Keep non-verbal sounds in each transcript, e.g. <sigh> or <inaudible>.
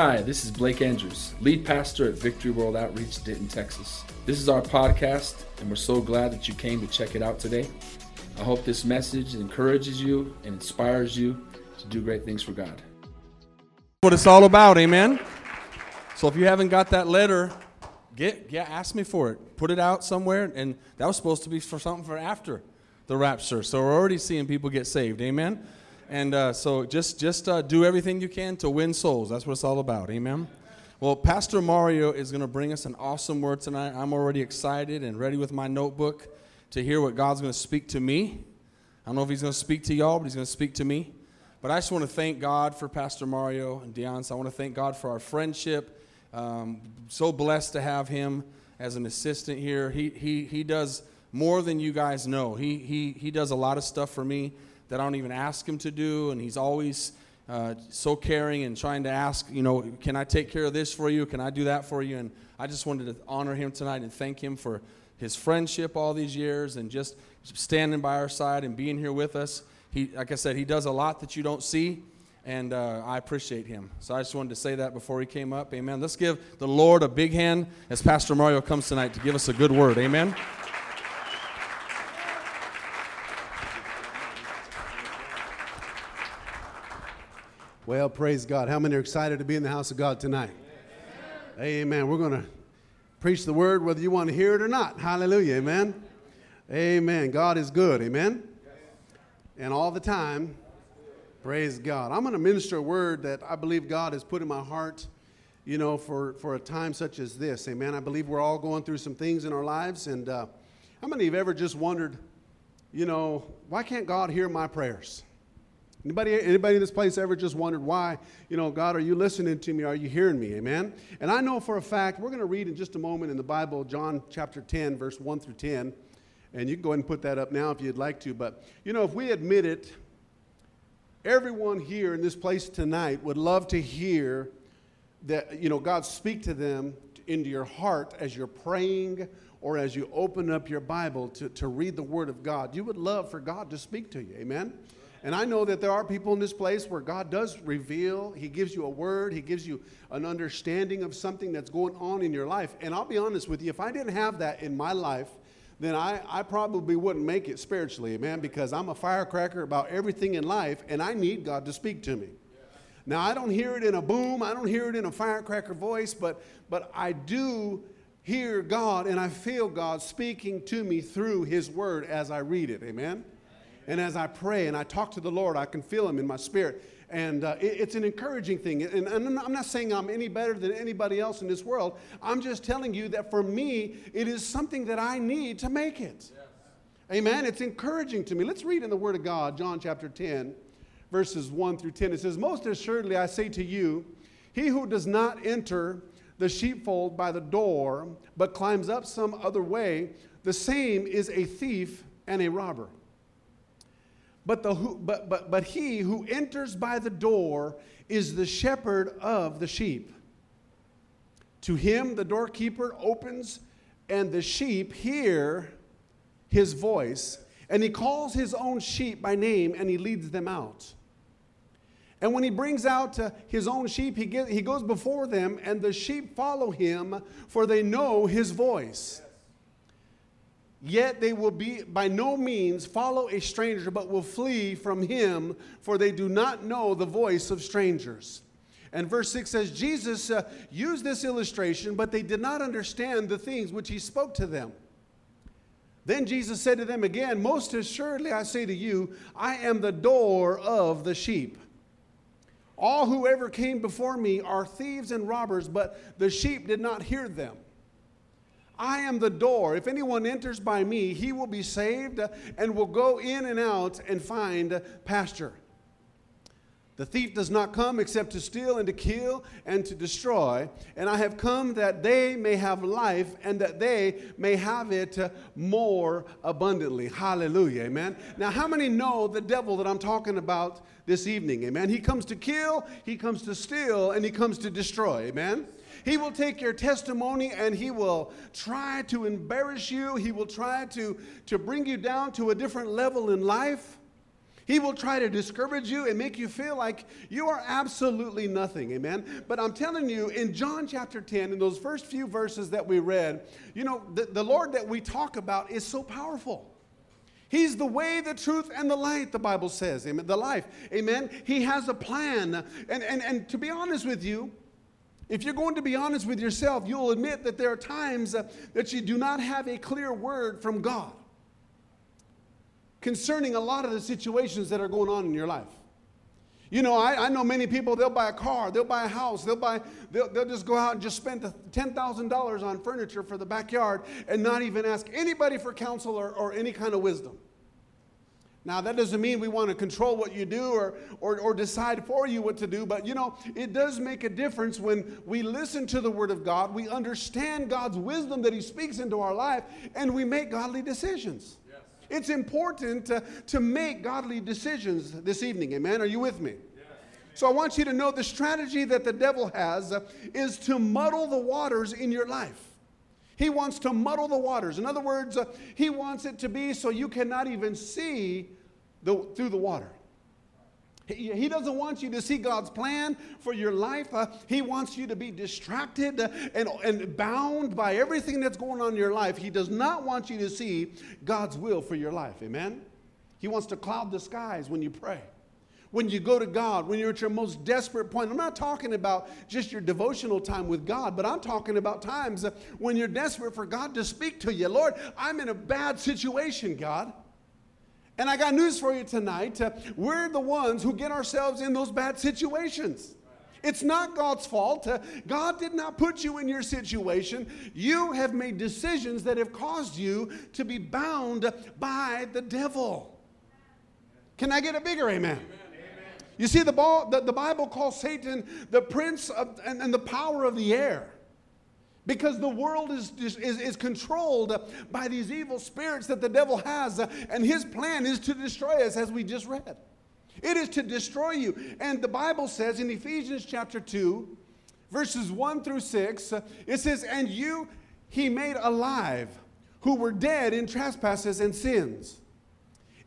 Hi, this is Blake Andrews, lead pastor at Victory World Outreach, Denton, Texas. This is our podcast, and we're so glad that you came to check it out today. I hope this message encourages you and inspires you to do great things for God. What it's all about, amen. So if you haven't got that letter, get yeah, ask me for it. Put it out somewhere, and that was supposed to be for something for after the rapture. So we're already seeing people get saved, amen. And uh, so just just uh, do everything you can to win souls. That's what it's all about, amen. Well, Pastor Mario is going to bring us an awesome word tonight. I'm already excited and ready with my notebook to hear what God's going to speak to me. I don't know if He's going to speak to y'all, but He's going to speak to me. But I just want to thank God for Pastor Mario and Dion. So I want to thank God for our friendship. Um, so blessed to have him as an assistant here. He, he, he does more than you guys know. He, he, he does a lot of stuff for me that I don't even ask him to do, and he's always uh, so caring and trying to ask, you know, can I take care of this for you? Can I do that for you? And I just wanted to honor him tonight and thank him for his friendship all these years and just standing by our side and being here with us. He, like I said, he does a lot that you don't see, and uh, I appreciate him. So I just wanted to say that before he came up. Amen. Let's give the Lord a big hand as Pastor Mario comes tonight to give us a good word. Amen. Well, praise God. How many are excited to be in the house of God tonight? Amen. Amen. We're going to preach the word whether you want to hear it or not. Hallelujah. Amen. Amen. God is good. Amen and all the time. Praise God. I'm going to minister a word that I believe God has put in my heart, you know, for, for a time such as this. Amen. I believe we're all going through some things in our lives. And uh, how many of you have ever just wondered, you know, why can't God hear my prayers? Anybody, anybody in this place ever just wondered why, you know, God, are you listening to me? Are you hearing me? Amen. And I know for a fact, we're going to read in just a moment in the Bible, John chapter 10, verse 1 through 10. And you can go ahead and put that up now if you'd like to. But, you know, if we admit it, everyone here in this place tonight would love to hear that, you know, God speak to them into your heart as you're praying or as you open up your Bible to, to read the Word of God. You would love for God to speak to you. Amen? And I know that there are people in this place where God does reveal, He gives you a word, He gives you an understanding of something that's going on in your life. And I'll be honest with you, if I didn't have that in my life, then I, I probably wouldn't make it spiritually, man, because I'm a firecracker about everything in life and I need God to speak to me. Now, I don't hear it in a boom, I don't hear it in a firecracker voice, but, but I do hear God and I feel God speaking to me through His Word as I read it. Amen? And as I pray and I talk to the Lord, I can feel Him in my spirit. And uh, it, it's an encouraging thing. And, and I'm not saying I'm any better than anybody else in this world. I'm just telling you that for me, it is something that I need to make it. Yes. Amen. It's encouraging to me. Let's read in the Word of God, John chapter 10, verses 1 through 10. It says, Most assuredly I say to you, he who does not enter the sheepfold by the door, but climbs up some other way, the same is a thief and a robber. But, the, but, but, but he who enters by the door is the shepherd of the sheep. To him the doorkeeper opens, and the sheep hear his voice, and he calls his own sheep by name, and he leads them out. And when he brings out uh, his own sheep, he, get, he goes before them, and the sheep follow him, for they know his voice. Yet they will be by no means follow a stranger, but will flee from him, for they do not know the voice of strangers. And verse 6 says, Jesus uh, used this illustration, but they did not understand the things which he spoke to them. Then Jesus said to them again, Most assuredly I say to you, I am the door of the sheep. All who ever came before me are thieves and robbers, but the sheep did not hear them. I am the door. If anyone enters by me, he will be saved and will go in and out and find pasture. The thief does not come except to steal and to kill and to destroy. And I have come that they may have life and that they may have it more abundantly. Hallelujah. Amen. Now, how many know the devil that I'm talking about this evening? Amen. He comes to kill, he comes to steal, and he comes to destroy. Amen. He will take your testimony and he will try to embarrass you. He will try to, to bring you down to a different level in life. He will try to discourage you and make you feel like you are absolutely nothing. Amen. But I'm telling you, in John chapter 10, in those first few verses that we read, you know, the, the Lord that we talk about is so powerful. He's the way, the truth, and the light, the Bible says. Amen. The life. Amen. He has a plan. And, and, and to be honest with you, if you're going to be honest with yourself, you'll admit that there are times uh, that you do not have a clear word from God concerning a lot of the situations that are going on in your life. You know, I, I know many people, they'll buy a car, they'll buy a house, they'll, buy, they'll, they'll just go out and just spend $10,000 on furniture for the backyard and not even ask anybody for counsel or, or any kind of wisdom. Now, that doesn't mean we want to control what you do or, or, or, decide for you what to do, but you know, it does make a difference when we listen to the Word of God, we understand God's wisdom that He speaks into our life, and we make godly decisions. It's important to, to make godly decisions this evening. Amen. Are you with me? So I want you to know the strategy that the devil has is to muddle the waters in your life. He wants to muddle the waters. In other words, uh, he wants it to be so you cannot even see the, through the water. He, he doesn't want you to see God's plan for your life. Uh, he wants you to be distracted uh, and, and bound by everything that's going on in your life. He does not want you to see God's will for your life. Amen? He wants to cloud the skies when you pray. When you go to God, when you're at your most desperate point, I'm not talking about just your devotional time with God, but I'm talking about times when you're desperate for God to speak to you. Lord, I'm in a bad situation, God. And I got news for you tonight. Uh, we're the ones who get ourselves in those bad situations. It's not God's fault. Uh, God did not put you in your situation. You have made decisions that have caused you to be bound by the devil. Can I get a bigger amen? amen. You see, the, ball, the, the, Bible calls Satan the prince of, and, and the power of the air because the world is, is, is controlled by these evil spirits that the devil has, uh, and his plan is to destroy us, as we just read. It is to destroy you. And the Bible says in Ephesians chapter 2, verses 1 through 6, uh, it says, And you he made alive who were dead in trespasses and sins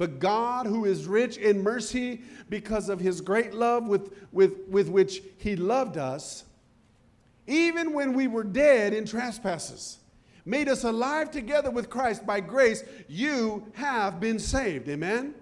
But God, who is rich in mercy because of his great love with, with, with which he loved us, even when we were dead in trespasses, made us alive together with Christ. By grace, you have been saved. Amen?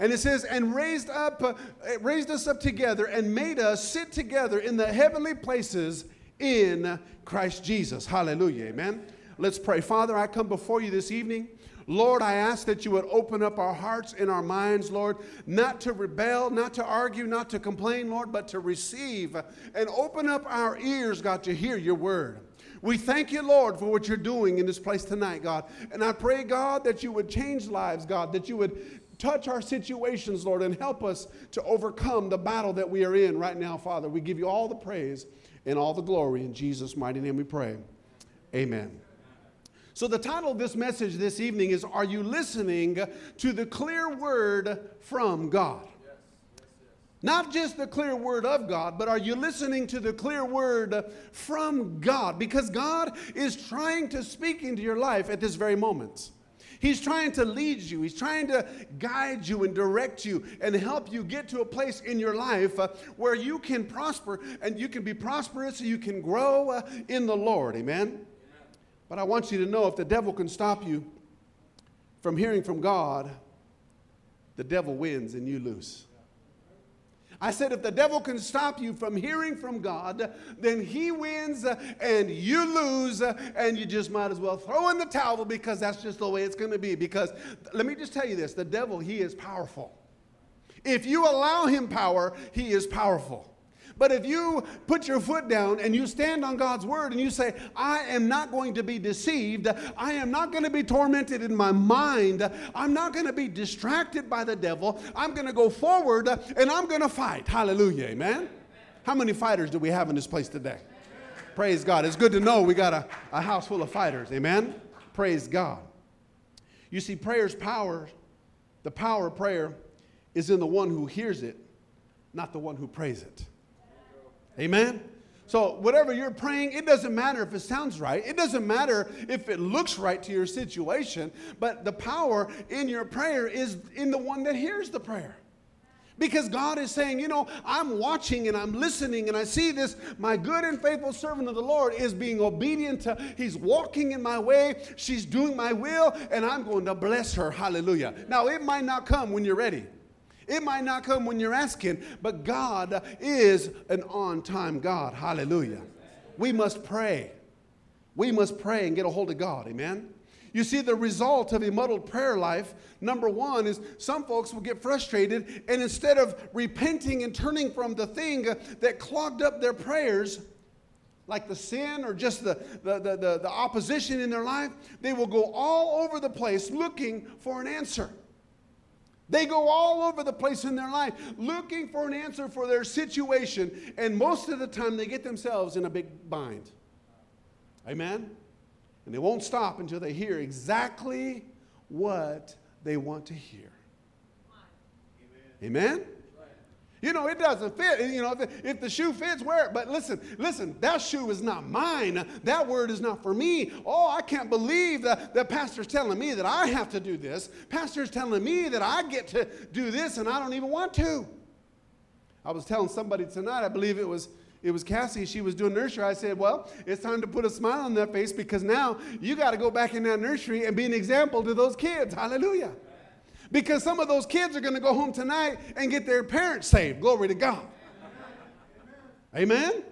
And it says, and raised up, uh, raised us up together and made us sit together in the heavenly places in Christ Jesus. Hallelujah. Amen. Let's pray. Father, I come before you this evening. Lord, I ask that you would open up our hearts and our minds, Lord, not to rebel, not to argue, not to complain, Lord, but to receive and open up our ears, God, to hear your word. We thank you, Lord, for what you're doing in this place tonight, God. And I pray, God, that you would change lives, God, that you would touch our situations, Lord, and help us to overcome the battle that we are in right now, Father. We give you all the praise and all the glory. In Jesus' mighty name we pray. Amen. So, the title of this message this evening is Are You Listening to the Clear Word from God? Not just the clear word of God, but are you listening to the clear word from God? Because God is trying to speak into your life at this very moment. He's trying to lead you, He's trying to guide you and direct you and help you get to a place in your life uh, where you can prosper and you can be prosperous, so you can grow uh, in the Lord. Amen. But I want you to know if the devil can stop you from hearing from God, the devil wins and you lose. I said, if the devil can stop you from hearing from God, then he wins and you lose, and you just might as well throw in the towel because that's just the way it's going to be. Because let me just tell you this the devil, he is powerful. If you allow him power, he is powerful. But if you put your foot down and you stand on God's word and you say, I am not going to be deceived, I am not going to be tormented in my mind, I'm not going to be distracted by the devil, I'm going to go forward and I'm going to fight. Hallelujah, amen. How many fighters do we have in this place today? Praise God. It's good to know we got a, a house full of fighters. Amen. Praise God. You see, prayer's power, the power of prayer, is in the one who hears it, not the one who prays it. Amen. So, whatever you're praying, it doesn't matter if it sounds right. It doesn't matter if it looks right to your situation. But the power in your prayer is in the one that hears the prayer. Because God is saying, you know, I'm watching and I'm listening and I see this. My good and faithful servant of the Lord is being obedient to, he's walking in my way. She's doing my will and I'm going to bless her. Hallelujah. Now, it might not come when you're ready. It might not come when you're asking, but God is an on time God. Hallelujah. We must pray. We must pray and get a hold of God. Amen. You see, the result of a muddled prayer life, number one, is some folks will get frustrated and instead of repenting and turning from the thing that clogged up their prayers, like the sin or just the, the, the, the, the opposition in their life, they will go all over the place looking for an answer. They go all over the place in their life looking for an answer for their situation, and most of the time they get themselves in a big bind. Amen? And they won't stop until they hear exactly what they want to hear. Amen? Amen? You know, it doesn't fit. You know, if, the shoe fits, wear it. But listen, listen, that shoe is not mine. That word is not for me. Oh, I can't believe that the pastor's telling me that I have to do this. Pastor's telling me that I get to do this and I don't even want to. I was telling somebody tonight, I believe it was it was Cassie, she was doing nursery. I said, Well, it's time to put a smile on that face because now you got to go back in that nursery and be an example to those kids. Hallelujah. Because some of those kids are going to go home tonight and get their parents saved. Glory to God. Amen?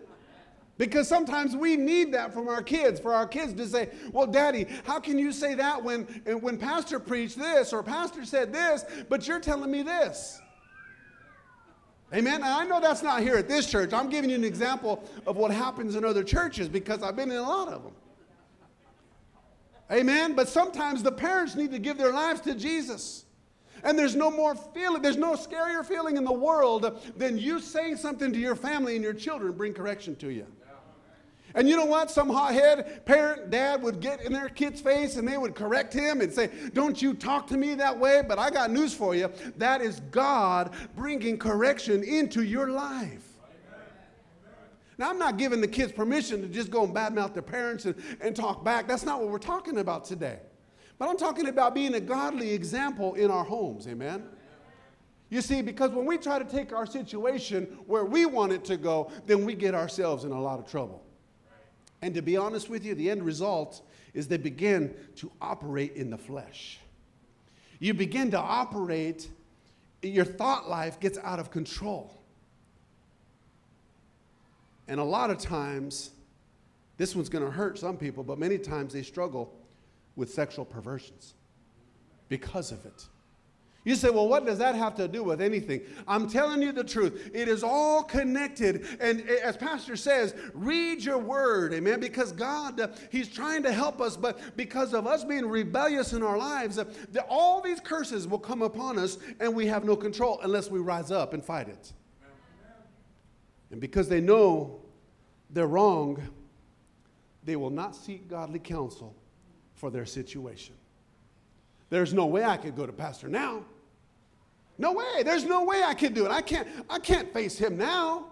Because sometimes we need that from our kids, for our kids to say, Well, Daddy, how can you say that when, when Pastor preached this or Pastor said this, but you're telling me this? Amen. I know that's not here at this church. I'm giving you an example of what happens in other churches because I've been in a lot of them. Amen. But sometimes the parents need to give their lives to Jesus. And there's no more feeling, there's no scarier feeling in the world than you saying something to your family and your children bring correction to you. And you know what? Some hothead parent, dad would get in their kid's face and they would correct him and say, Don't you talk to me that way. But I got news for you. That is God bringing correction into your life. Now, I'm not giving the kids permission to just go and badmouth their parents and, and talk back. That's not what we're talking about today. But I'm talking about being a godly example in our homes, amen? You see, because when we try to take our situation where we want it to go, then we get ourselves in a lot of trouble. And to be honest with you, the end result is they begin to operate in the flesh. You begin to operate, your thought life gets out of control. And a lot of times, this one's to hurt some people, but many times they struggle with sexual perversions because of it. You say, well, what does that have to do with anything? I'm telling you the truth. It is all connected. And as Pastor says, read your word, amen, because God, He's trying to help us, but because of us being rebellious in our lives, all these curses will come upon us, and we have no control unless we rise up and fight it. And because they know they're wrong, they will not seek godly counsel for their situation. There's no way I could go to pastor now. No way. There's no way I could do it. I can't I can't face him now.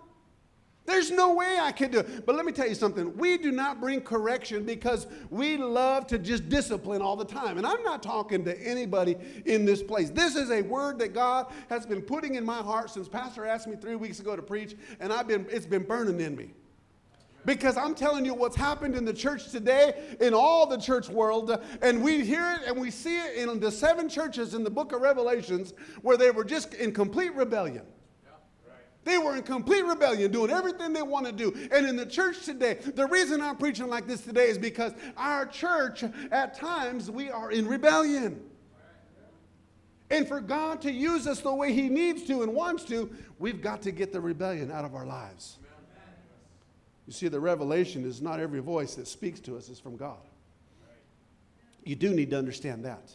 There's no way I could do it. But let me tell you something. We do not bring correction because we love to just discipline all the time. And I'm not talking to anybody in this place. This is a word that God has been putting in my heart since Pastor asked me three weeks ago to preach, and I've been, it's been burning in me. Because I'm telling you what's happened in the church today, in all the church world, and we hear it and we see it in the seven churches in the book of Revelations where they were just in complete rebellion. They were in complete rebellion, doing everything they want to do. And in the church today, the reason I'm preaching like this today is because our church, at times, we are in rebellion. And for God to use us the way He needs to and wants to, we've got to get the rebellion out of our lives. You see, the revelation is not every voice that speaks to us is from God. You do need to understand that.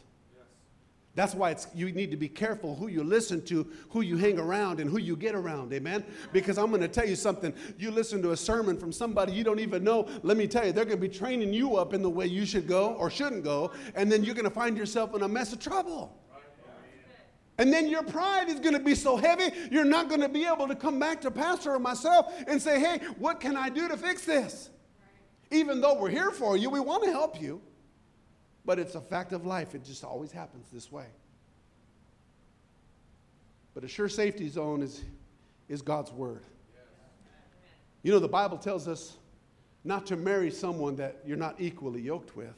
That's why it's, you need to be careful who you listen to, who you hang around, and who you get around. Amen? Because I'm going to tell you something. You listen to a sermon from somebody you don't even know. Let me tell you, they're going to be training you up in the way you should go or shouldn't go. And then you're going to find yourself in a mess of trouble. And then your pride is going to be so heavy, you're not going to be able to come back to Pastor or myself and say, hey, what can I do to fix this? Even though we're here for you, we want to help you. But it's a fact of life. It just always happens this way. But a sure safety zone is, is God's word. You know, the Bible tells us not to marry someone that you're not equally yoked with.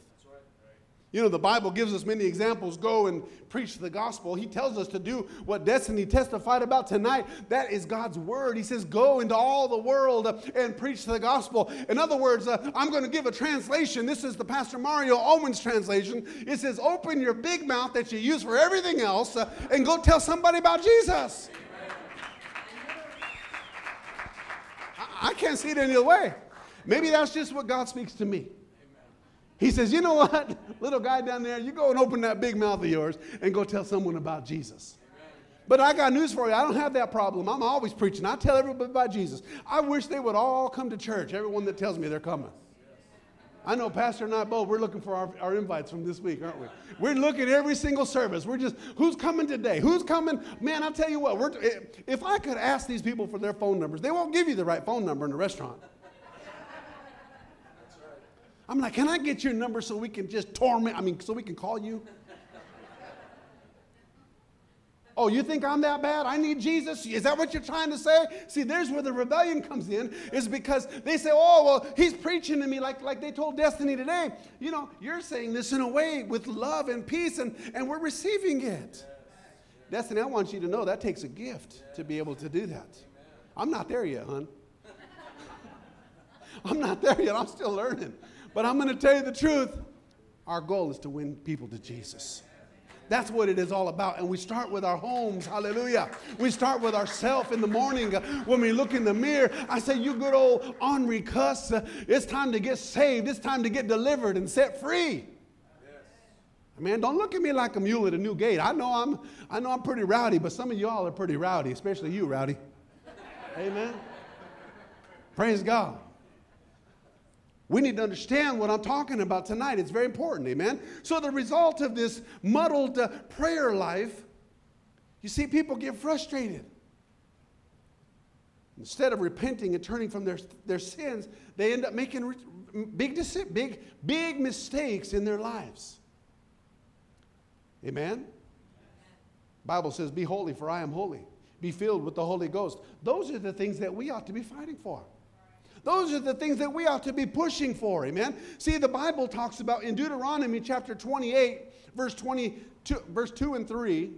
You know, the Bible gives us many examples. Go and preach the gospel. He tells us to do what Destiny testified about tonight. That is God's word. He says, Go into all the world and preach the gospel. In other words, uh, I'm going to give a translation. This is the Pastor Mario Owens translation. It says, Open your big mouth that you use for everything else uh, and go tell somebody about Jesus. I, I can't see it any other way. Maybe that's just what God speaks to me. He says, You know what? <laughs> Little guy down there, you go and open that big mouth of yours and go tell someone about Jesus. But I got news for you. I don't have that problem. I'm always preaching. I tell everybody about Jesus. I wish they would all come to church, everyone that tells me they're coming. I know Pastor and I both, we're looking for our, our invites from this week, aren't we? We're looking at every single service. We're just, who's coming today? Who's coming? Man, I'll tell you what, if I could ask these people for their phone numbers, they won't give you the right phone number in the restaurant. I'm like, can I get your number so we can just torment? I mean, so we can call you? <laughs> Oh, you think I'm that bad? I need Jesus? Is that what you're trying to say? See, there's where the rebellion comes in, is because they say, oh, well, he's preaching to me like, like they told Destiny today. You know, you're saying this in a way with love and peace, and, and we're receiving it. Destiny, I want you to know that takes a gift to be able to do that. I'm not there yet, hon. <laughs> I'm not there yet. I'm still learning. But I'm going to tell you the truth. Our goal is to win people to Jesus. That's what it is all about. And we start with our homes. Hallelujah. We start with ourselves in the morning. When we look in the mirror, I say, You good old Henri cuss. It's time to get saved. It's time to get delivered and set free. Man, don't look at me like a mule at a new gate. I know I'm, I know I'm pretty rowdy, but some of y'all are pretty rowdy, especially you, rowdy. <laughs> Amen. Praise God. We need to understand what I'm talking about tonight. It's very important, amen? So, the result of this muddled uh, prayer life, you see, people get frustrated. Instead of repenting and turning from their, their sins, they end up making big, big, big mistakes in their lives. Amen? Bible says, Be holy, for I am holy. Be filled with the Holy Ghost. Those are the things that we ought to be fighting for. Those are the things that we ought to be pushing for, amen? See, the Bible talks about in Deuteronomy chapter 28, verse 22, verse 2 and 3.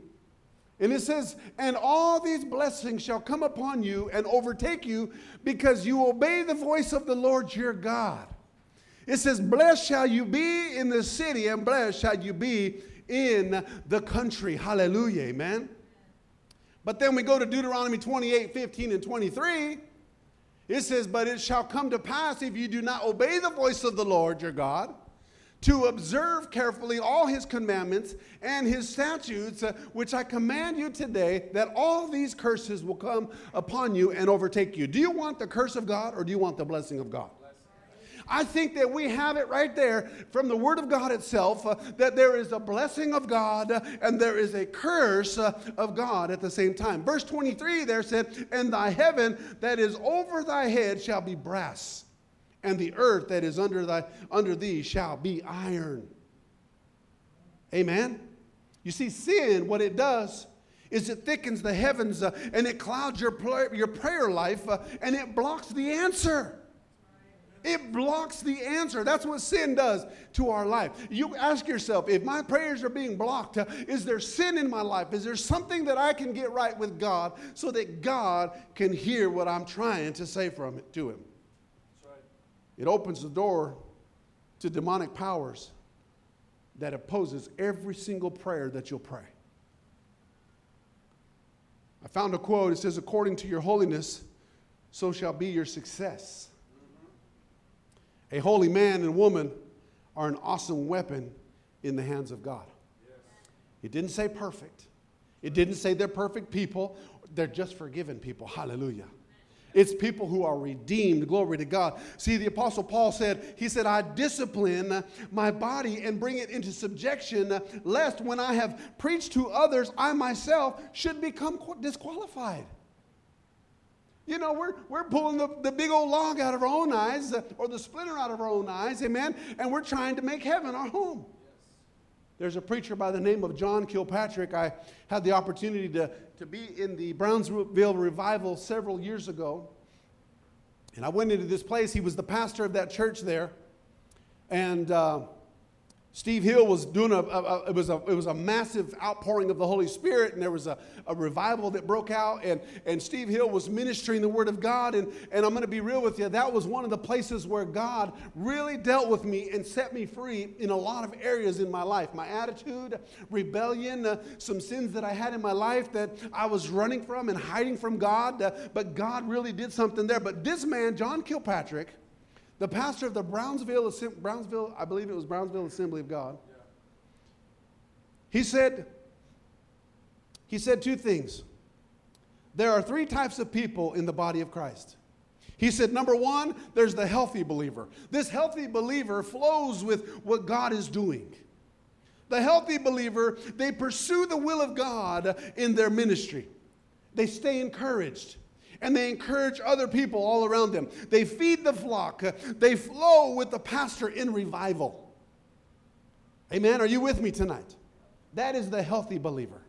And it says, And all these blessings shall come upon you and overtake you because you obey the voice of the Lord your God. It says, Blessed shall you be in the city, and blessed shall you be in the country. Hallelujah, amen. But then we go to Deuteronomy 28, 15, and 23. It says, But it shall come to pass if you do not obey the voice of the Lord your God, to observe carefully all his commandments and his statutes, uh, which I command you today, that all these curses will come upon you and overtake you. Do you want the curse of God or do you want the blessing of God? I think that we have it right there from the Word of God itself uh, that there is a blessing of God uh, and there is a curse uh, of God at the same time. Verse 23 there said, And thy heaven that is over thy head shall be brass, and the earth that is under, thy, under thee shall be iron. Amen? You see, sin, what it does, is it thickens the heavens uh, and it clouds your, your prayer life uh, and it blocks the answer. It blocks the answer. That's what sin does to our life. You ask yourself if my prayers are being blocked, uh, is there sin in my life? Is there something that I can get right with God so that God can hear what I'm trying to say from it to Him? Right. It opens the door to demonic powers that opposes every single prayer that you'll pray. I found a quote. It says, According to your holiness, so shall be your success. A holy man and woman are an awesome weapon in the hands of God. It didn't say perfect. It didn't say they're perfect people. They're just forgiven people. Hallelujah. It's people who are redeemed. Glory to God. See, the Apostle Paul said, He said, I discipline my body and bring it into subjection, lest when I have preached to others, I myself should become disqualified. You know, we're, we're pulling the, the big old log out of our own eyes uh, or the splinter out of our own eyes, amen, and we're trying to make heaven our home. There's a preacher by the name of John Kilpatrick. I had the opportunity to, to be in the Brownsville revival several years ago. And I went into this place. He was the pastor of that church there. And uh, Steve Hill was doing a, a, a, it, was a, it was a massive outpouring of the Holy Spirit, and there was a, a revival that broke out, and, and Steve Hill was ministering the Word of God. And, and I'm going to be real with you, that was one of the places where God really dealt with me and set me free in a lot of areas in my life. My attitude, rebellion, uh, some sins that I had in my life that I was running from and hiding from God, uh, but God really did something there. But this man, John Kilpatrick, the pastor of the Brownsville, Brownsville, I believe it was Brownsville Assembly of God. He said, he said two things. There are three types of people in the body of Christ. He said, number one, there's the healthy believer. This healthy believer flows with what God is doing. The healthy believer, they pursue the will of God in their ministry. They stay encouraged and they encourage other people all around them. They feed the flock, they flow with the pastor in revival. Amen. Are you with me tonight? That is the healthy believer.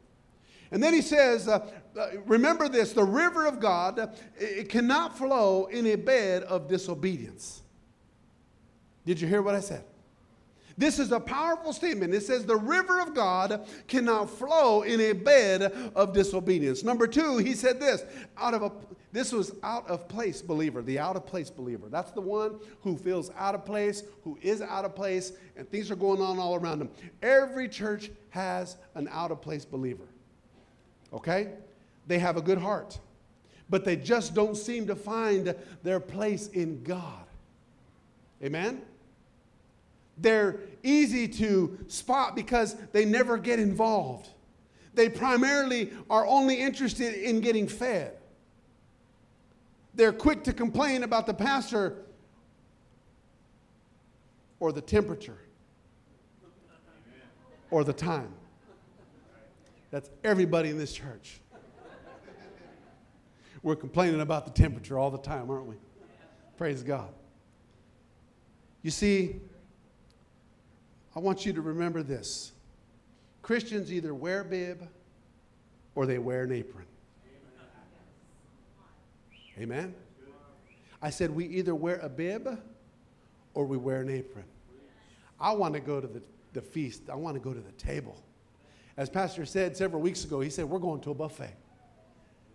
And then he says, uh, uh, remember this the river of God, it cannot flow in a bed of disobedience. Did you hear what I said? This is a powerful statement. It says the river of God cannot flow in a bed of disobedience. Number two, he said this out of a this was out of place believer, the out of place believer. That's the one who feels out of place, who is out of place, and things are going on all around them. Every church has an out of place believer. Okay? They have a good heart, but they just don't seem to find their place in God. Amen? They're easy to spot because they never get involved. They primarily are only interested in getting fed. They're quick to complain about the pastor or the temperature or the time. That's everybody in this church. We're complaining about the temperature all the time, aren't we? Praise God. You see, I want you to remember this Christians either wear bib or they wear an apron. Amen? I said, we either wear a bib or we wear an apron. I want to go to the, the feast, I want to go to the table. As Pastor said several weeks ago, he said, We're going to a buffet.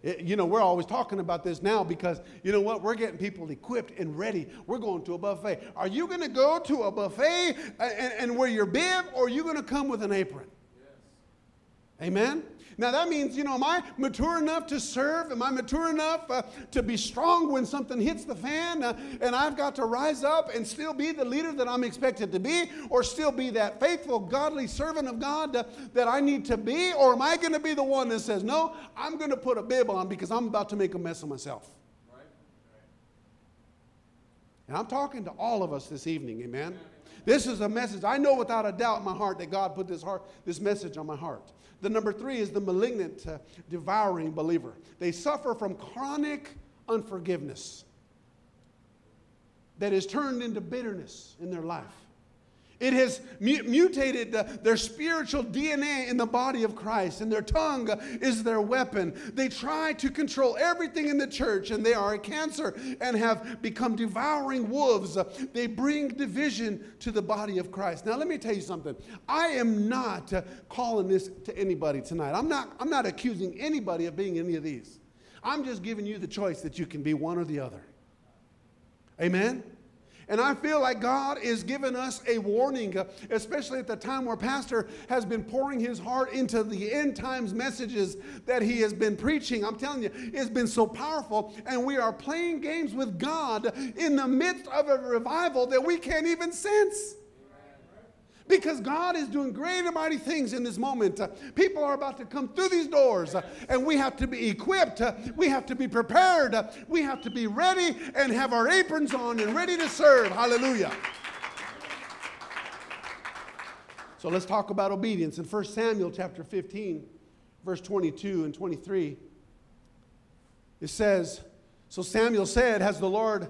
It, you know, we're always talking about this now because, you know what, we're getting people equipped and ready. We're going to a buffet. Are you going to go to a buffet uh, and, and wear your bib or are you going to come with an apron? Amen? Now that means, you know, am I mature enough to serve? Am I mature enough uh, to be strong when something hits the fan uh, and I've got to rise up and still be the leader that I'm expected to be or still be that faithful, godly servant of God uh, that I need to be? Or am I going to be the one that says, no, I'm going to put a bib on because I'm about to make a mess of myself? And I'm talking to all of us this evening, amen? This is a message. I know without a doubt in my heart that God put this, heart, this message on my heart. The number three is the malignant, uh, devouring believer. They suffer from chronic unforgiveness that is turned into bitterness in their life. It has mutated their spiritual DNA in the body of Christ, and their tongue is their weapon. They try to control everything in the church, and they are a cancer and have become devouring wolves. They bring division to the body of Christ. Now, let me tell you something. I am not calling this to anybody tonight. I'm not, I'm not accusing anybody of being any of these. I'm just giving you the choice that you can be one or the other. Amen? And I feel like God is giving us a warning, uh, especially at the time where Pastor has been pouring his heart into the end times messages that he has been preaching. I'm telling you, it's been so powerful. And we are playing games with God in the midst of a revival that we can't even sense. Because God is doing great and mighty things in this moment. Uh, people are about to come through these doors, uh, and we have to be equipped. Uh, we have to be prepared. We have to be ready and have our aprons on and ready to serve. Hallelujah. So let's talk about obedience. In 1 Samuel chapter 15, verse 22 and 23, it says, So Samuel said, Has the Lord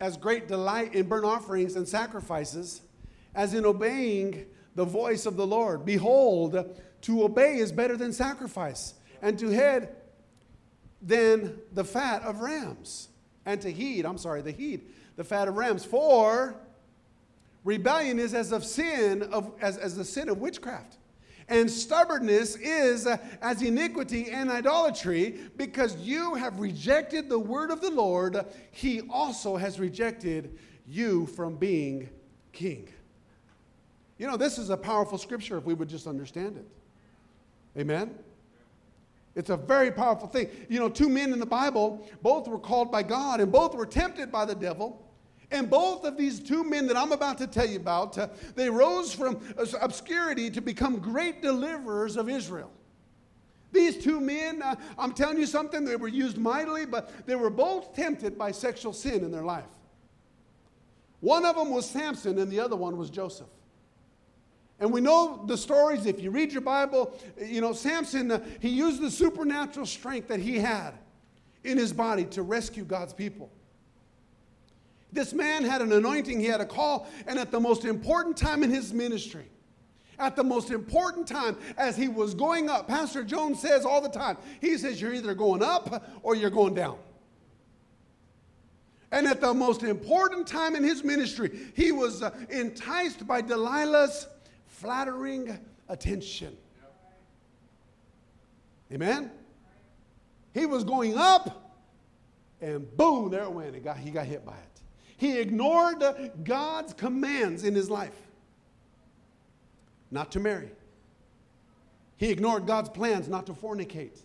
as great delight in burnt offerings and sacrifices as in obeying the voice of the Lord? Behold, to obey is better than sacrifice, and to head than the fat of rams, and to heed, I'm sorry, the heed, the fat of rams. For Rebellion is as of sin of as, as the sin of witchcraft. And stubbornness is as iniquity and idolatry because you have rejected the word of the Lord. He also has rejected you from being king. You know, this is a powerful scripture if we would just understand it. Amen? It's a very powerful thing. You know, two men in the Bible, both were called by God and both were tempted by the devil. And both of these two men that I'm about to tell you about, uh, they rose from obscurity to become great deliverers of Israel. These two men, uh, I'm telling you something, they were used mightily, but they were both tempted by sexual sin in their life. One of them was Samson, and the other one was Joseph. And we know the stories. If you read your Bible, you know, Samson, uh, he used the supernatural strength that he had in his body to rescue God's people. This man had an anointing, he had a call, and at the most important time in his ministry, at the most important time as he was going up, Pastor Jones says all the time, he says, You're either going up or you're going down. And at the most important time in his ministry, he was uh, enticed by Delilah's flattering attention. Amen? He was going up, and boom, there it went. He got, he got hit by it. He ignored God's commands in his life not to marry. He ignored God's plans not to fornicate.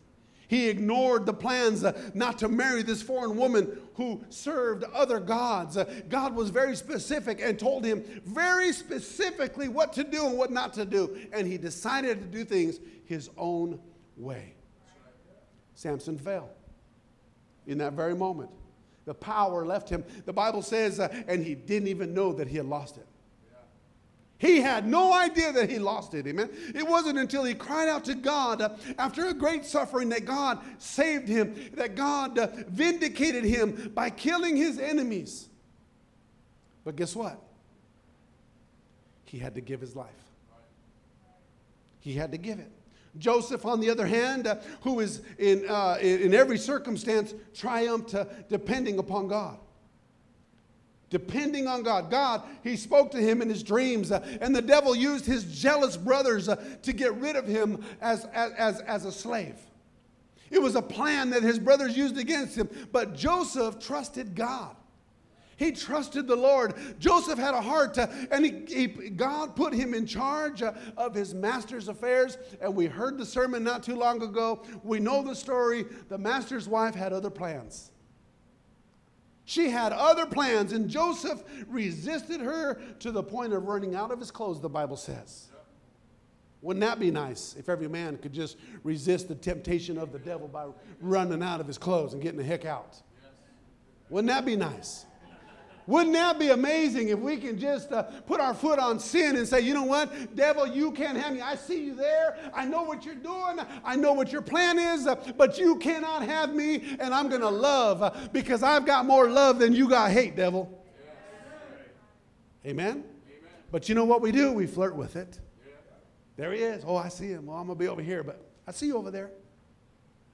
He ignored the plans uh, not to marry this foreign woman who served other gods. Uh, God was very specific and told him very specifically what to do and what not to do. And he decided to do things his own way. Samson fell in that very moment. The power left him. The Bible says, uh, and he didn't even know that he had lost it. He had no idea that he lost it. Amen. It wasn't until he cried out to God uh, after a great suffering that God saved him, that God uh, vindicated him by killing his enemies. But guess what? He had to give his life. He had to give it. Joseph, on the other hand, uh, who is in, uh, in every circumstance triumphed uh, depending upon God. Depending on God. God, he spoke to him in his dreams, uh, and the devil used his jealous brothers uh, to get rid of him as, as, as a slave. It was a plan that his brothers used against him, but Joseph trusted God. He trusted the Lord. Joseph had a heart, to, and he, he, God put him in charge uh, of his master's affairs. And we heard the sermon not too long ago. We know the story. The master's wife had other plans. She had other plans, and Joseph resisted her to the point of running out of his clothes, the Bible says. Wouldn't that be nice if every man could just resist the temptation of the devil by running out of his clothes and getting the heck out? Wouldn't that be nice? Wouldn't that be amazing if we can just uh, put our foot on sin and say, you know what, devil, you can't have me. I see you there. I know what you're doing. I know what your plan is, uh, but you cannot have me, and I'm going to love uh, because I've got more love than you got hate, devil. Amen? Amen? But you know what we do? We flirt with it. Yeah. There he is. Oh, I see him. Well, I'm going to be over here, but I see you over there.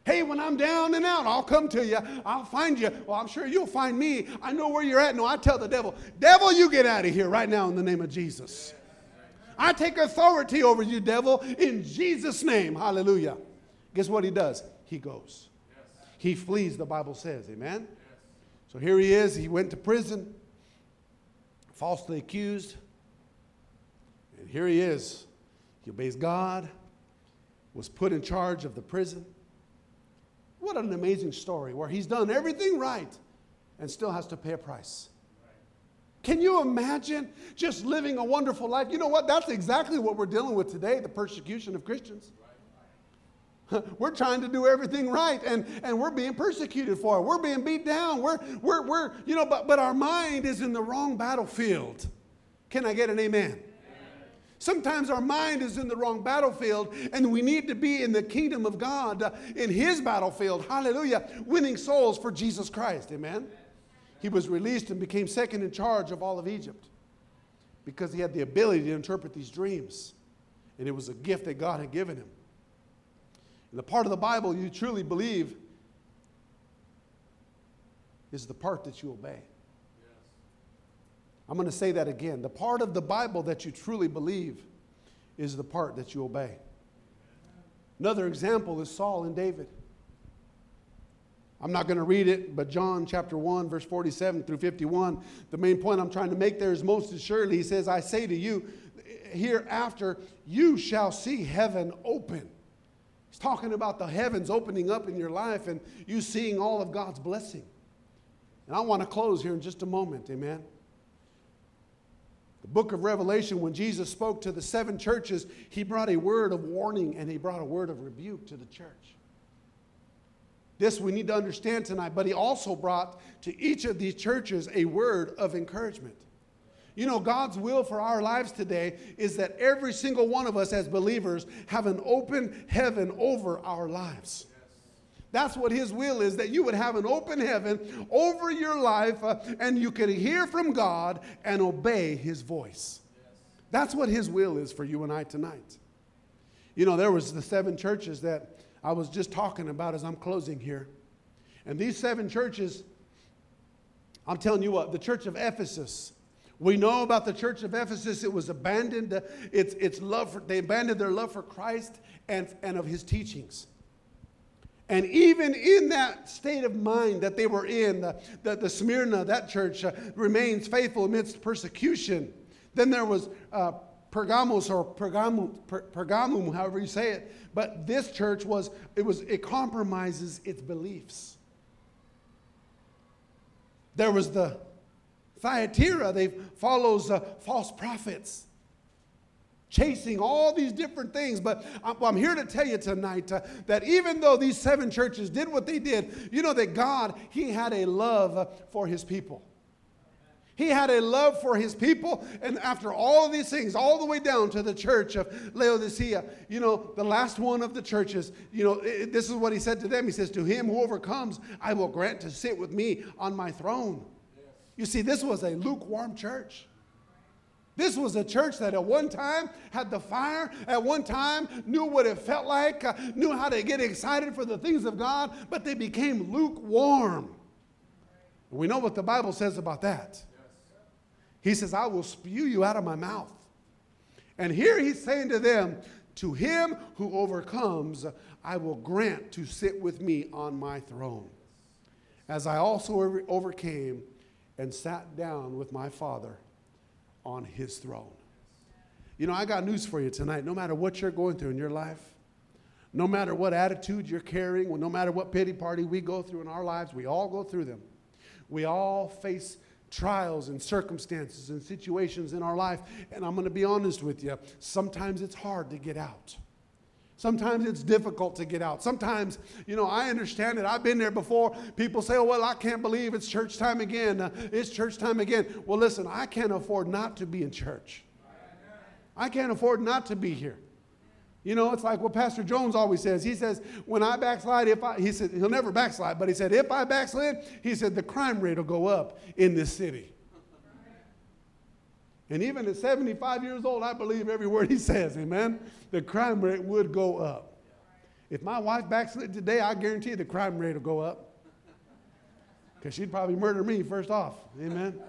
Hey, when I'm down and out, I'll come to you. I'll find you. Well, I'm sure you'll find me. I know where you're at. No, I tell the devil, devil, you get out of here right now in the name of Jesus. I take authority over you, devil, in Jesus' name. Hallelujah. Guess what he does? He goes. He flees, the Bible says. Amen? So here he is. He went to prison, falsely accused. And here he is. He obeys God, was put in charge of the prison. What an amazing story where he's done everything right and still has to pay a price. Can you imagine just living a wonderful life? You know what? That's exactly what we're dealing with today the persecution of Christians. <laughs> We're trying to do everything right and, and we're being persecuted for it. We're being beat down. We're, we're, we're you know, but, but our mind is in the wrong battlefield. Can I get an amen? Sometimes our mind is in the wrong battlefield, and we need to be in the kingdom of God, uh, in His battlefield. Hallelujah. Winning souls for Jesus Christ. Amen. He was released and became second in charge of all of Egypt because he had the ability to interpret these dreams. And it was a gift that God had given him. And the part of the Bible you truly believe is the part that you obey. I'm going to say that again. The part of the Bible that you truly believe is the part that you obey. Another example is Saul and David. I'm not going to read it, but John chapter 1, verse 47 through 51, the main point I'm trying to make there is most assuredly, he says, I say to you, hereafter you shall see heaven open. He's talking about the heavens opening up in your life and you seeing all of God's blessing. And I want to close here in just a moment, amen. The book of Revelation, when Jesus spoke to the seven churches, he brought a word of warning and he brought a word of rebuke to the church. This we need to understand tonight, but he also brought to each of these churches a word of encouragement. You know, God's will for our lives today is that every single one of us as believers have an open heaven over our lives. That's what His will is that you would have an open heaven over your life uh, and you could hear from God and obey His voice. That's what His will is for you and I tonight. You know, there was the seven churches that I was just talking about as I'm closing here. And these seven churches, I'm telling you what, the church of Ephesus, we know about the church of Ephesus. It was abandoned. Its, its love for, they abandoned their love for Christ and, and of his teachings. And even in that state of mind that they were in, the, the, the Smyrna, that church, uh, remains faithful amidst persecution. Then there was uh, Pergamos or Pergamum, per, Pergamum, however you say it. But this church was it was it compromises its beliefs. There was the Thyatira. They follows uh, false prophets, chasing all these different things. But I'm, I'm here to tell you tonight uh, that even though these seven churches did what they did, you know that God He had a love for His people. He had a love for his people. And after all of these things, all the way down to the church of Laodicea, you know, the last one of the churches, you know, it, this is what he said to them. He says, To him who overcomes, I will grant to sit with me on my throne. You see, this was a lukewarm church. This was a church that at one time had the fire, at one time knew what it felt like, uh, knew how to get excited for the things of God, but they became lukewarm. We know what the Bible says about that. He says, I will spew you out of my mouth. And here he's saying to them, To him who overcomes, I will grant to sit with me on my throne, as I also overcame and sat down with my Father on his throne. You know, I got news for you tonight. No matter what you're going through in your life, no matter what attitude you're carrying, no matter what pity party we go through in our lives, we all go through them. We all face trials and circumstances and situations in our life. And I'm going to be honest with you, sometimes it's hard to get out. Sometimes it's difficult to get out. Sometimes, you know, I understand it. I've been there before. People say, oh, well, I can't believe it's church time again. Uh, it's church time again. Well, listen, I can't afford not to be in church. I can't afford not to be here. You know, it's like what Pastor Jones always says. He says, when I backslide, if I, he said, he'll never backslide, but he said, if I backslide, he said, the crime rate will go up in this city. And even at 75 years old, I believe every word he <laughs> says, amen? The crime rate would go up. If my wife backslid today, I guarantee the crime rate will go up. Because she'd probably murder me first off, amen?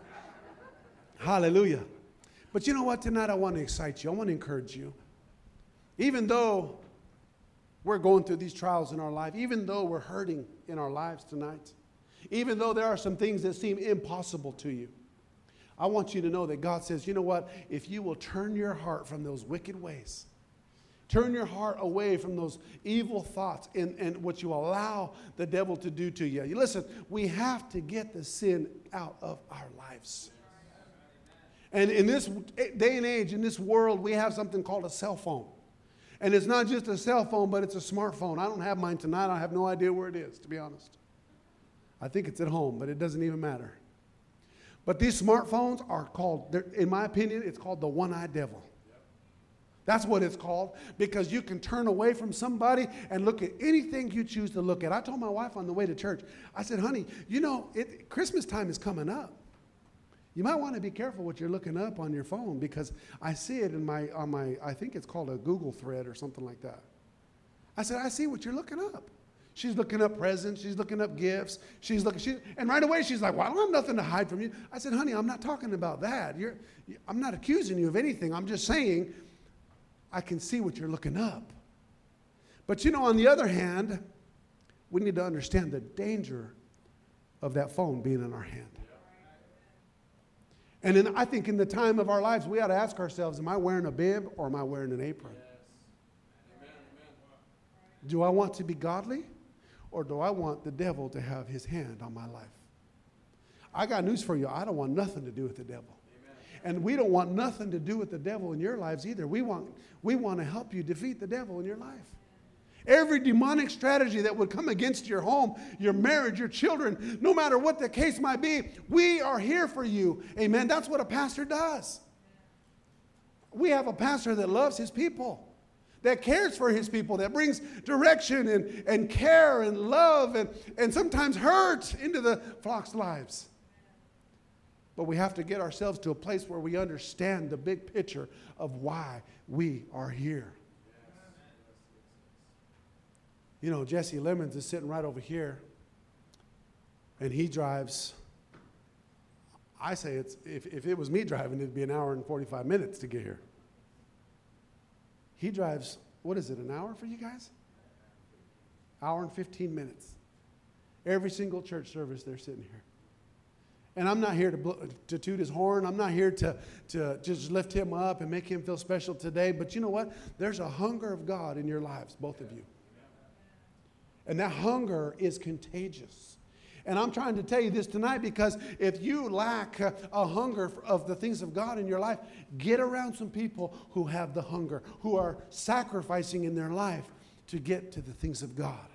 <laughs> Hallelujah. But you know what? Tonight I want to excite you, I want to encourage you. Even though we're going through these trials in our life, even though we're hurting in our lives tonight, even though there are some things that seem impossible to you, I want you to know that God says, you know what? If you will turn your heart from those wicked ways, turn your heart away from those evil thoughts and, and what you allow the devil to do to you. Listen, we have to get the sin out of our lives. And in this day and age, in this world, we have something called a cell phone. And it's not just a cell phone, but it's a smartphone. I don't have mine tonight. I have no idea where it is, to be honest. I think it's at home, but it doesn't even matter. But these smartphones are called, in my opinion, it's called the one eyed devil. That's what it's called because you can turn away from somebody and look at anything you choose to look at. I told my wife on the way to church, I said, honey, you know, it, Christmas time is coming up. You might want to be careful what you're looking up on your phone because I see it in my, on my, I think it's called a Google thread or something like that. I said, I see what you're looking up. She's looking up presents. She's looking up gifts. She's looking, she, and right away she's like, well, I don't have nothing to hide from you. I said, honey, I'm not talking about that. You're, I'm not accusing you of anything. I'm just saying I can see what you're looking up. But you know, on the other hand, we need to understand the danger of that phone being in our hand. And in, I think in the time of our lives, we ought to ask ourselves Am I wearing a bib or am I wearing an apron? Yes. Do I want to be godly or do I want the devil to have his hand on my life? I got news for you. I don't want nothing to do with the devil. Amen. And we don't want nothing to do with the devil in your lives either. We want, we want to help you defeat the devil in your life. Every demonic strategy that would come against your home, your marriage, your children, no matter what the case might be, we are here for you. Amen. That's what a pastor does. We have a pastor that loves his people, that cares for his people, that brings direction and, and care and love and, and sometimes hurt into the flock's lives. But we have to get ourselves to a place where we understand the big picture of why we are here. You know, Jesse Lemons is sitting right over here, and he drives. I say it's if, if it was me driving, it'd be an hour and 45 minutes to get here. He drives, what is it, an hour for you guys? Hour and 15 minutes. Every single church service, they're sitting here. And I'm not here to, blow, to toot his horn. I'm not here to, to just lift him up and make him feel special today. But you know what? There's a hunger of God in your lives, both of you. And that hunger is contagious. And I'm trying to tell you this tonight because if you lack a hunger of the things of God in your life, get around some people who have the hunger, who are sacrificing in their life to get to the things of God.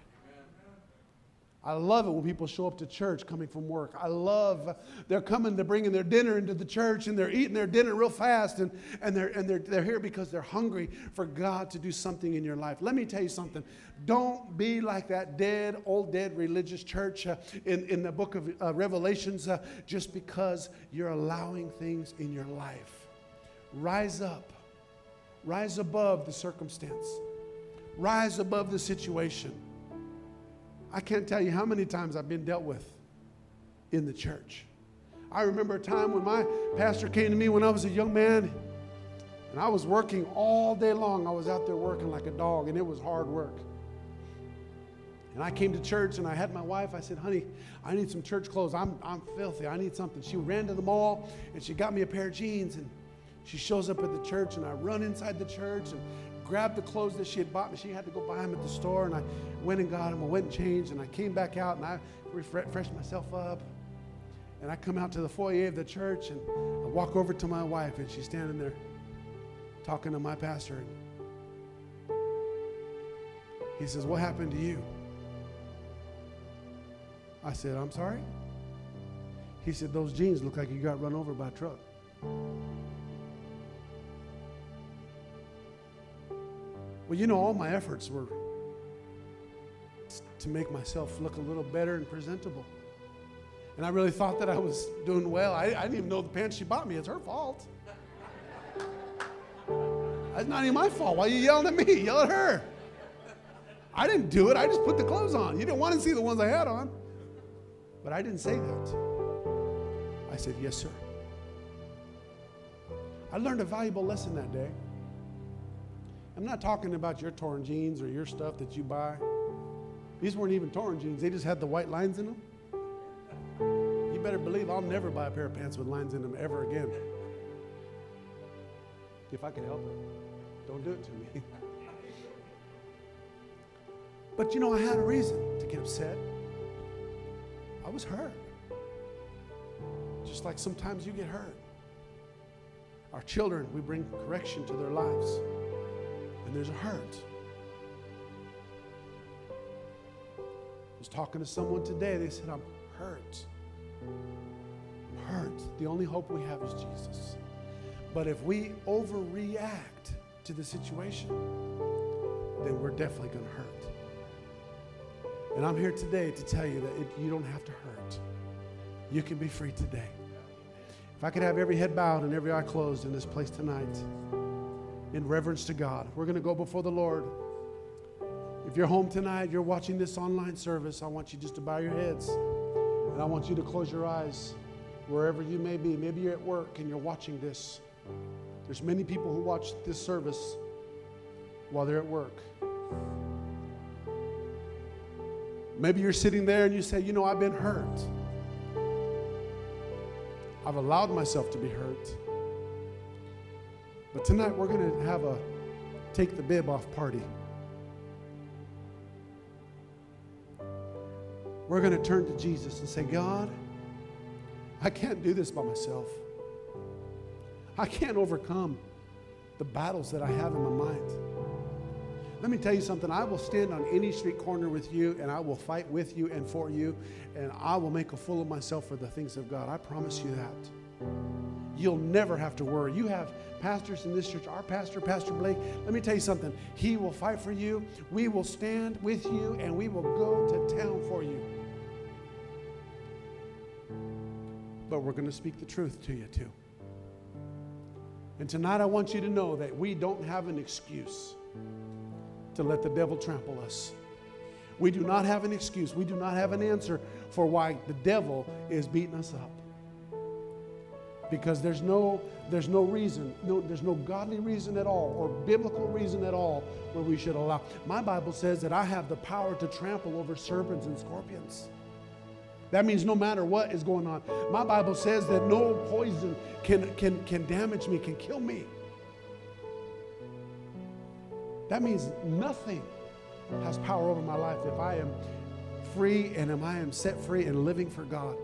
I love it when people show up to church coming from work. I love they're coming to bringing their dinner into the church and they're eating their dinner real fast and, and, they're, and they're, they're here because they're hungry for God to do something in your life. Let me tell you something. Don't be like that dead, old, dead religious church uh, in, in the book of uh, Revelations uh, just because you're allowing things in your life. Rise up, rise above the circumstance, rise above the situation. I can't tell you how many times I've been dealt with in the church. I remember a time when my pastor came to me when I was a young man, and I was working all day long. I was out there working like a dog, and it was hard work. And I came to church and I had my wife. I said, honey, I need some church clothes. I'm, I'm filthy. I need something. She ran to the mall and she got me a pair of jeans. And she shows up at the church, and I run inside the church and grabbed the clothes that she had bought me. She had to go buy them at the store, and I went and got them. I went and changed, and I came back out and I refreshed myself up. And I come out to the foyer of the church, and I walk over to my wife, and she's standing there talking to my pastor. And he says, What happened to you? I said, I'm sorry? He said, Those jeans look like you got run over by a truck. Well, you know, all my efforts were to make myself look a little better and presentable. And I really thought that I was doing well. I, I didn't even know the pants she bought me. It's her fault. That's not even my fault. Why are you yelling at me? <laughs> Yell at her. I didn't do it. I just put the clothes on. You didn't want to see the ones I had on. But I didn't say that. I said, Yes, sir. I learned a valuable lesson that day. I'm not talking about your torn jeans or your stuff that you buy. These weren't even torn jeans, they just had the white lines in them. You better believe I'll never buy a pair of pants with lines in them ever again. If I can help it, don't do it to me. <laughs> but you know, I had a reason to get upset. I was hurt. Just like sometimes you get hurt. Our children, we bring correction to their lives. And there's a hurt. I was talking to someone today. They said, I'm hurt. I'm hurt. The only hope we have is Jesus. But if we overreact to the situation, then we're definitely going to hurt. And I'm here today to tell you that it, you don't have to hurt. You can be free today. If I could have every head bowed and every eye closed in this place tonight, in reverence to God, we're going to go before the Lord. If you're home tonight, you're watching this online service, I want you just to bow your heads. And I want you to close your eyes wherever you may be. Maybe you're at work and you're watching this. There's many people who watch this service while they're at work. Maybe you're sitting there and you say, You know, I've been hurt. I've allowed myself to be hurt. But tonight we're going to have a take the bib off party. We're going to turn to Jesus and say, God, I can't do this by myself. I can't overcome the battles that I have in my mind. Let me tell you something. I will stand on any street corner with you and I will fight with you and for you and I will make a fool of myself for the things of God. I promise you that. You'll never have to worry. You have pastors in this church, our pastor, Pastor Blake. Let me tell you something. He will fight for you. We will stand with you and we will go to town for you. But we're going to speak the truth to you too. And tonight I want you to know that we don't have an excuse to let the devil trample us. We do not have an excuse. We do not have an answer for why the devil is beating us up. Because there's no, there's no reason, no, there's no godly reason at all or biblical reason at all where we should allow. My Bible says that I have the power to trample over serpents and scorpions. That means no matter what is going on. My Bible says that no poison can, can, can damage me, can kill me. That means nothing has power over my life if I am free and if I am set free and living for God.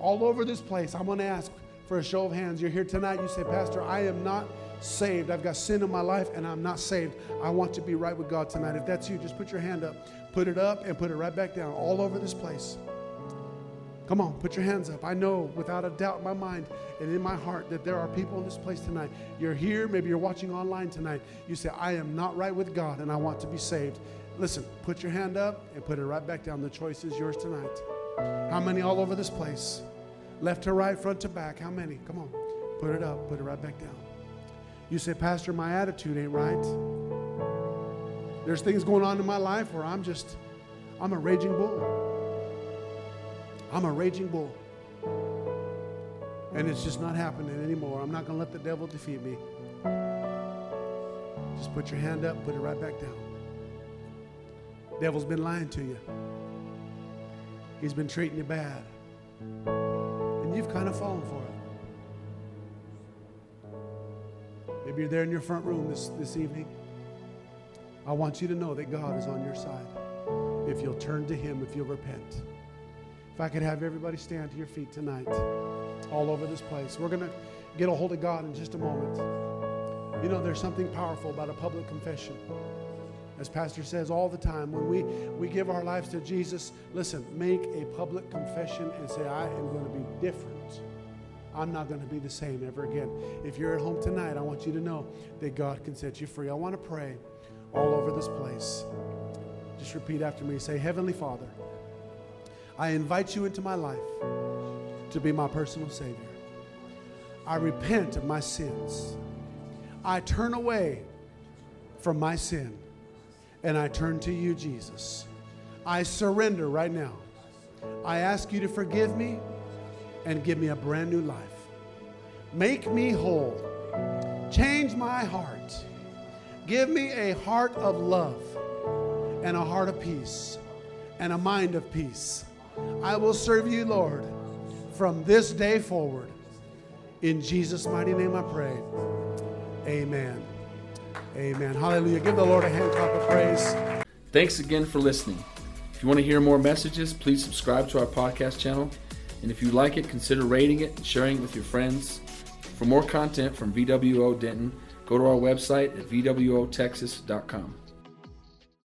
All over this place, I'm going to ask for a show of hands. You're here tonight, you say, Pastor, I am not saved. I've got sin in my life and I'm not saved. I want to be right with God tonight. If that's you, just put your hand up. Put it up and put it right back down all over this place. Come on, put your hands up. I know without a doubt in my mind and in my heart that there are people in this place tonight. You're here, maybe you're watching online tonight. You say, I am not right with God and I want to be saved. Listen, put your hand up and put it right back down. The choice is yours tonight. How many all over this place? Left to right, front to back. How many? Come on. Put it up, put it right back down. You say, Pastor, my attitude ain't right. There's things going on in my life where I'm just, I'm a raging bull. I'm a raging bull. And it's just not happening anymore. I'm not going to let the devil defeat me. Just put your hand up, put it right back down. Devil's been lying to you. He's been treating you bad. And you've kind of fallen for it. Maybe you're there in your front room this, this evening. I want you to know that God is on your side. If you'll turn to Him, if you'll repent. If I could have everybody stand to your feet tonight, all over this place. We're going to get a hold of God in just a moment. You know, there's something powerful about a public confession. As Pastor says all the time, when we, we give our lives to Jesus, listen, make a public confession and say, I am going to be different. I'm not going to be the same ever again. If you're at home tonight, I want you to know that God can set you free. I want to pray all over this place. Just repeat after me. Say, Heavenly Father, I invite you into my life to be my personal Savior. I repent of my sins. I turn away from my sin and I turn to you, Jesus. I surrender right now. I ask you to forgive me and give me a brand new life. Make me whole. Change my heart. Give me a heart of love and a heart of peace and a mind of peace. I will serve you, Lord, from this day forward. In Jesus' mighty name I pray. Amen. Amen. Hallelujah. Give the Lord a hand clap of praise. Thanks again for listening. If you want to hear more messages, please subscribe to our podcast channel. And if you like it, consider rating it and sharing it with your friends. For more content from VWO Denton, go to our website at VWOTexas.com.